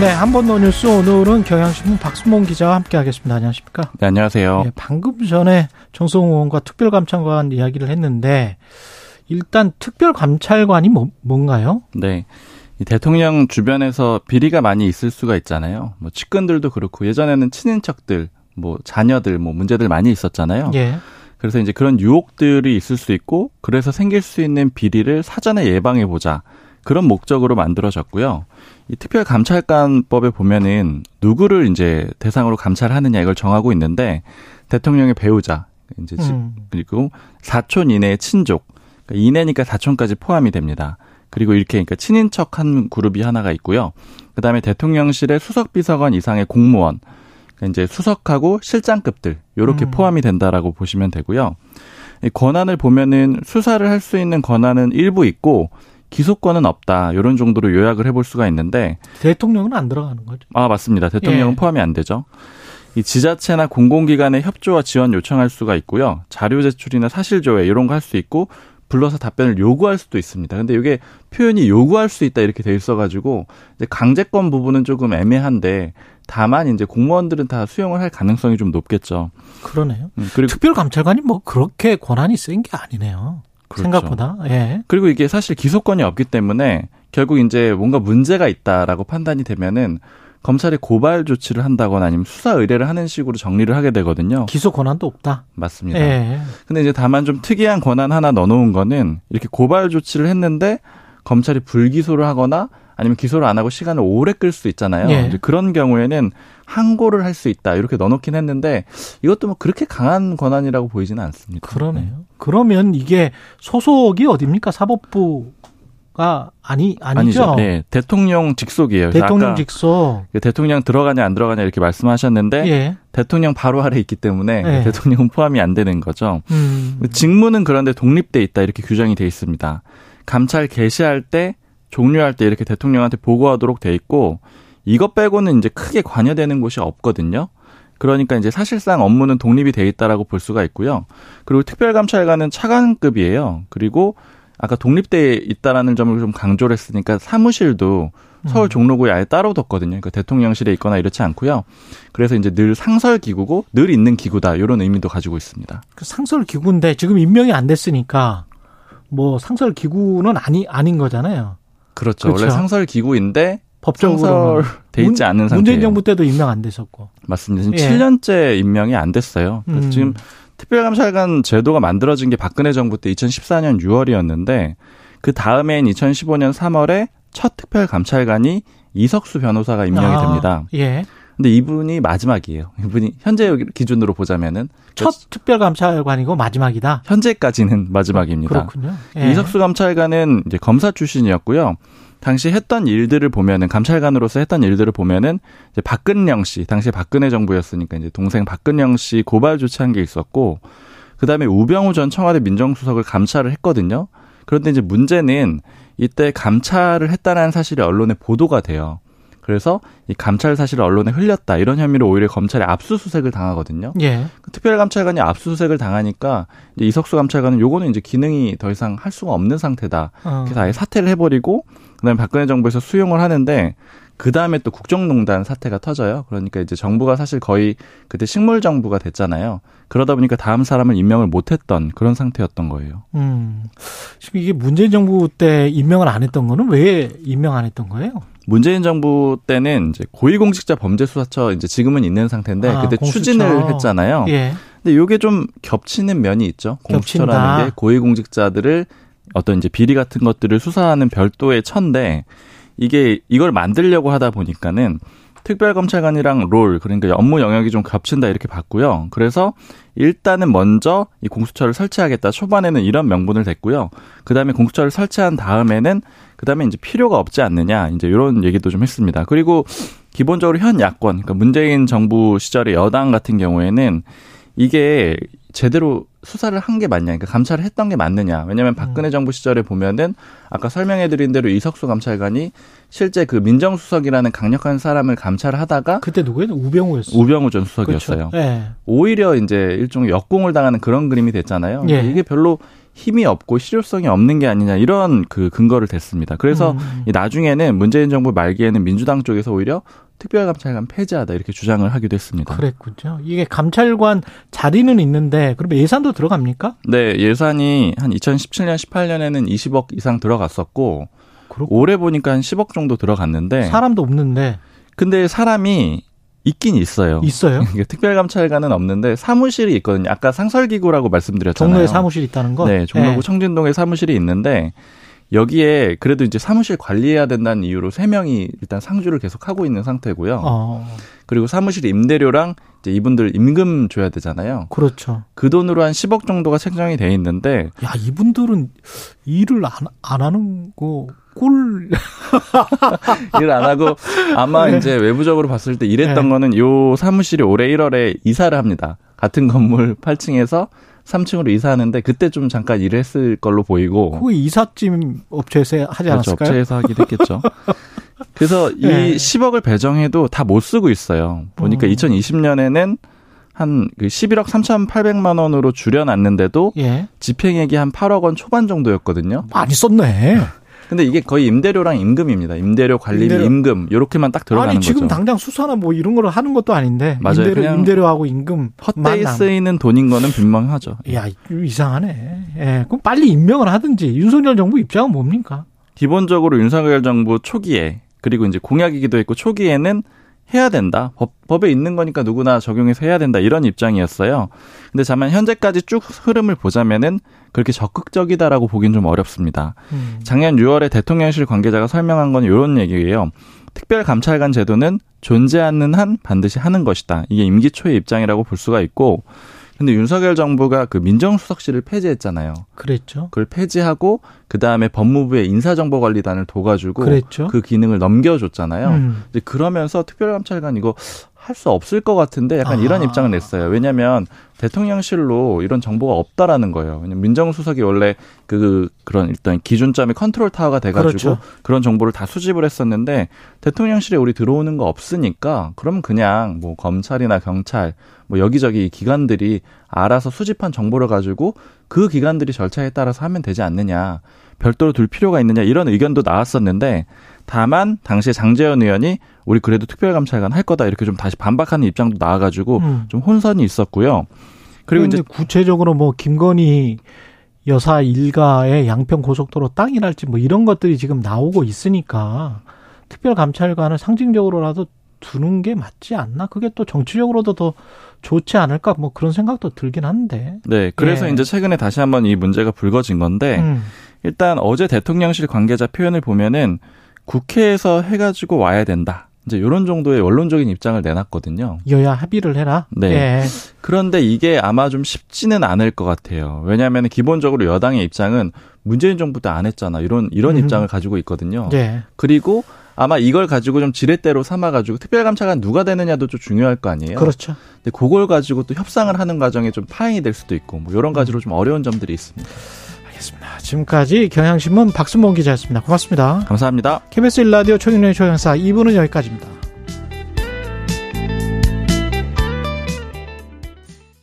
네, 한 번 더 뉴스 오늘은 경향신문 박수몽 기자와 함께하겠습니다. 안녕하십니까? 네, 안녕하세요. 네, 방금 전에 정성호 의원과 특별감찰관 이야기를 했는데 일단 특별감찰관이 뭐, 뭔가요? 네. 이 대통령 주변에서 비리가 많이 있을 수가 있잖아요. 뭐 측근들도 그렇고 예전에는 친인척들, 뭐 자녀들, 뭐 문제들 많이 있었잖아요. 예. 그래서 이제 그런 유혹들이 있을 수 있고 그래서 생길 수 있는 비리를 사전에 예방해 보자. 그런 목적으로 만들어졌고요. 이 특별감찰관법에 보면은 누구를 이제 대상으로 감찰하느냐 이걸 정하고 있는데 대통령의 배우자 이제 음. 그리고 사촌 이내의 친족 그러니까 이내니까 사촌까지 포함이 됩니다. 그리고 이렇게 그러니까 친인척 한 그룹이 하나가 있고요. 그다음에 대통령실의 수석 비서관 이상의 공무원 그러니까 이제 수석하고 실장급들 요렇게 음. 포함이 된다라고 보시면 되고요. 이 권한을 보면은 수사를 할 수 있는 권한은 일부 있고 기소권은 없다. 이런 정도로 요약을 해볼 수가 있는데 대통령은 안 들어가는 거죠. 아 맞습니다. 대통령은 예. 포함이 안 되죠. 이 지자체나 공공기관의 협조와 지원 요청할 수가 있고요. 자료 제출이나 사실 조회 이런 거 할 수 있고 불러서 답변을 요구할 수도 있습니다. 근데 이게 표현이 요구할 수 있다 이렇게 돼 있어가지고 이제 강제권 부분은 조금 애매한데 다만 이제 공무원들은 다 수용을 할 가능성이 좀 높겠죠. 그러네요. 음, 그리고 특별감찰관이 뭐 그렇게 권한이 센 게 아니네요. 그렇죠. 생각보다. 예. 그리고 이게 사실 기소권이 없기 때문에 결국 이제 뭔가 문제가 있다라고 판단이 되면은 검찰이 고발 조치를 한다거나 아니면 수사 의뢰를 하는 식으로 정리를 하게 되거든요. 기소 권한도 없다. 맞습니다. 예. 근데 이제 다만 좀 특이한 권한 하나 넣어놓은 거는 이렇게 고발 조치를 했는데 검찰이 불기소를 하거나 아니면 기소를 안 하고 시간을 오래 끌 수 있잖아요. 예. 그런 경우에는 항고를 할 수 있다 이렇게 넣어놓긴 했는데 이것도 뭐 그렇게 강한 권한이라고 보이지는 않습니다. 그러네요. 네. 그러면 이게 소속이 어디입니까? 사법부 가 아니 아니죠. 아니죠. 네, 대통령 직속이에요. 대통령 직속. 그 대통령 들어가냐 안 들어가냐 이렇게 말씀하셨는데 예. 대통령 바로 아래 있기 때문에 예. 대통령은 포함이 안 되는 거죠. 음. 직무는 그런데 독립돼 있다 이렇게 규정이 돼 있습니다. 감찰 개시할 때 종료할 때 이렇게 대통령한테 보고하도록 돼 있고 이것 빼고는 이제 크게 관여되는 곳이 없거든요. 그러니까 이제 사실상 업무는 독립이 돼 있다라고 볼 수가 있고요. 그리고 특별감찰관은 차관급이에요. 그리고 아까 독립돼 있다라는 점을 좀 강조를 했으니까 사무실도 서울 음. 종로구에 아예 따로 뒀거든요. 그러니까 대통령실에 있거나 이렇지 않고요. 그래서 이제 늘 상설 기구고 늘 있는 기구다 이런 의미도 가지고 있습니다. 그 상설 기구인데 지금 임명이 안 됐으니까 뭐 상설 기구는 아니 아닌 거잖아요. 그렇죠. 그렇죠. 원래 상설 기구인데 법적으로 돼 있지 않은 상태예요. 문재인 정부 때도 임명 안 됐었고. 맞습니다. 지금 예. 7년째 임명이 안 됐어요. 음. 지금 특별감찰관 제도가 만들어진 게 박근혜 정부 때 2014년 6월이었는데 그 다음해인 2015년 3월에 첫 특별감찰관이 이석수 변호사가 임명이 아, 됩니다. 예. 근데 이분이 마지막이에요. 이분이 현재 기준으로 보자면은 첫 특별감찰관이고 마지막이다. 현재까지는 마지막입니다. 그렇군요. 예. 이석수 감찰관은 이제 검사 출신이었고요. 당시 했던 일들을 보면은 감찰관으로서 했던 일들을 보면은 이제 박근영 씨 당시 박근혜 정부였으니까 이제 동생 박근영 씨 고발 조치한 게 있었고 그다음에 우병우 전 청와대 민정수석을 감찰을 했거든요. 그런데 이제 문제는 이때 감찰을 했다는 사실이 언론에 보도가 돼요. 그래서 이 감찰 사실을 언론에 흘렸다 이런 혐의로 오히려 검찰에 압수수색을 당하거든요. 예. 그 특별감찰관이 압수수색을 당하니까 이제 이석수 감찰관은 요거는 이제 기능이 더 이상 할 수가 없는 상태다. 어. 그래서 아예 사퇴를 해버리고 그다음에 박근혜 정부에서 수용을 하는데 그 다음에 또 국정농단 사태가 터져요. 그러니까 이제 정부가 사실 거의 그때 식물 정부가 됐잖아요. 그러다 보니까 다음 사람을 임명을 못했던 그런 상태였던 거예요. 음. 지금 이게 문재인 정부 때 임명을 안 했던 거는 왜 임명 안 했던 거예요? 문재인 정부 때는 이제 고위공직자 범죄수사처 이제 지금은 있는 상태인데 아, 그때 공수처. 추진을 했잖아요. 예. 근데 요게 좀 겹치는 면이 있죠. 공수처라는 게 고위공직자들을 어떤 이제 비리 같은 것들을 수사하는 별도의 처인데 이게 이걸 만들려고 하다 보니까는 특별검찰관이랑 롤 그러니까 업무 영역이 좀 겹친다 이렇게 봤고요. 그래서 일단은 먼저 이 공수처를 설치하겠다. 초반에는 이런 명분을 댔고요. 그다음에 공수처를 설치한 다음에는 그다음에 이제 필요가 없지 않느냐 이제 이런 얘기도 좀 했습니다. 그리고 기본적으로 현 야권 그러니까 문재인 정부 시절의 여당 같은 경우에는 이게 제대로 수사를 한 게 맞냐, 그러니까 감찰을 했던 게 맞느냐. 왜냐하면 박근혜 정부 시절에 보면은 아까 설명해드린 대로 이석수 감찰관이 실제 그 민정수석이라는 강력한 사람을 감찰하다가 그때 누구예요? 우병우였어. 우병우 전 수석이었어요. 그렇죠. 예. 오히려 이제 일종의 역공을 당하는 그런 그림이 됐잖아요. 예. 이게 별로 힘이 없고 실효성이 없는 게 아니냐 이런 그 근거를 댔습니다. 그래서 음. 이 나중에는 문재인 정부 말기에는 민주당 쪽에서 오히려 특별감찰관 폐지하다 이렇게 주장을 하기도 했습니다. 그랬군요. 이게 감찰관 자리는 있는데 그럼 예산도 들어갑니까? 네, 예산이 한 2017년, 18년에는 20억 이상 들어갔었고 그렇고 올해 보니까 한 10억 정도 들어갔는데 사람도 없는데 근데 사람이 있긴 있어요. 있어요. 특별감찰관은 없는데 사무실이 있거든요. 아까 상설기구라고 말씀드렸잖아요. 종로에 사무실 있다는 거. 네, 종로구 예. 청진동에 사무실이 있는데 여기에 그래도 이제 사무실 관리해야 된다는 이유로 세 명이 일단 상주를 계속 하고 있는 상태고요. 어, 그리고 사무실 임대료랑 이제 이분들 임금 줘야 되잖아요. 그렇죠. 그 돈으로 한 10억 정도가 책정이 돼 있는데 야 이분들은 일을 안, 안 하는 거 꿀. 일 안 하고 아마 이제 외부적으로 봤을 때 이랬던 네. 거는 요 사무실이 올해 1월에 이사를 합니다. 같은 건물 8층에서 3층으로 이사하는데 그때 좀 잠깐 일을 했을 걸로 보이고 그거 이삿짐 업체에서 하지 그렇죠. 않았을까요? 업체에서 하기도 했겠죠. 그래서 이 네. 10억을 배정해도 다 못 쓰고 있어요. 보니까 음. 2020년에는 한 11억 3,800만 원으로 줄여놨는데도 예. 집행액이 한 8억 원 초반 정도였거든요. 많이 썼네. 근데 이게 거의 임대료랑 임금입니다. 임대료, 관리비, 임대료. 임금 요렇게만 딱 들어가는 아니 지금 거죠. 당장 수사나 뭐 이런 걸 하는 것도 아닌데 맞아요. 임대료 임대료하고 임금 헛되이 쓰이는 돈인 거는 분명하죠. 야 이상하네. 예, 그럼 빨리 임명을 하든지 윤석열 정부 입장은 뭡니까? 기본적으로 윤석열 정부 초기에 그리고 이제 공약이기도 했고 초기에는 해야 된다. 법, 법에 있는 거니까 누구나 적용해서 해야 된다. 이런 입장이었어요. 근데 다만 현재까지 쭉 흐름을 보자면은 그렇게 적극적이다라고 보긴 좀 어렵습니다. 음. 작년 6월에 대통령실 관계자가 설명한 건 이런 얘기예요. 특별감찰관 제도는 존재하는 한 반드시 하는 것이다. 이게 임기 초의 입장이라고 볼 수가 있고 근데 윤석열 정부가 그 민정수석실을 폐지했잖아요. 그랬죠. 그걸 폐지하고 그 다음에 법무부의 인사정보관리단을 둬가지고 그랬죠. 그 기능을 넘겨줬잖아요. 음. 이제 그러면서 특별감찰관 이거 할 수 없을 것 같은데 약간 아. 이런 입장을 냈어요. 왜냐하면 대통령실로 이런 정보가 없다라는 거예요. 왜냐면 민정수석이 원래 그 그런 일단 기준점이 컨트롤 타워가 돼가지고 그렇죠. 그런 정보를 다 수집을 했었는데 대통령실에 우리 들어오는 거 없으니까 그러면 그냥 뭐 검찰이나 경찰 뭐 여기저기 기관들이 알아서 수집한 정보를 가지고 그 기관들이 절차에 따라서 하면 되지 않느냐. 별도로 둘 필요가 있느냐 이런 의견도 나왔었는데 다만 당시에 장재현 의원이 우리 그래도 특별감찰관 할 거다 이렇게 좀 다시 반박하는 입장도 나와가지고 음. 좀 혼선이 있었고요. 그리고 이제 구체적으로 뭐 김건희 여사 일가의 양평 고속도로 땅이랄지 뭐 이런 것들이 지금 나오고 있으니까 특별감찰관을 상징적으로라도 두는 게 맞지 않나? 그게 또 정치적으로도 더 좋지 않을까? 뭐 그런 생각도 들긴 한데. 네 그래서 예. 이제 최근에 다시 한번 이 문제가 불거진 건데 음. 일단 어제 대통령실 관계자 표현을 보면은 국회에서 해가지고 와야 된다. 이제 이런 정도의 원론적인 입장을 내놨거든요. 여야 합의를 해라. 네. 예. 그런데 이게 아마 좀 쉽지는 않을 것 같아요. 왜냐하면 기본적으로 여당의 입장은 문재인 정부 때 안 했잖아. 이런 이런 음. 입장을 가지고 있거든요. 예. 그리고 아마 이걸 가지고 좀 지렛대로 삼아가지고 특별감찰관 누가 되느냐도 좀 중요할 거 아니에요. 그렇죠. 근데 그걸 가지고 또 협상을 하는 과정에 좀 파행이 될 수도 있고 뭐 이런 가지로 좀 어려운 점들이 있습니다. 알겠습니다. 지금까지 경향신문 박순봉 기자였습니다. 고맙습니다. 감사합니다. KBS 일라디오 최경련의 조영사 2부는 여기까지입니다.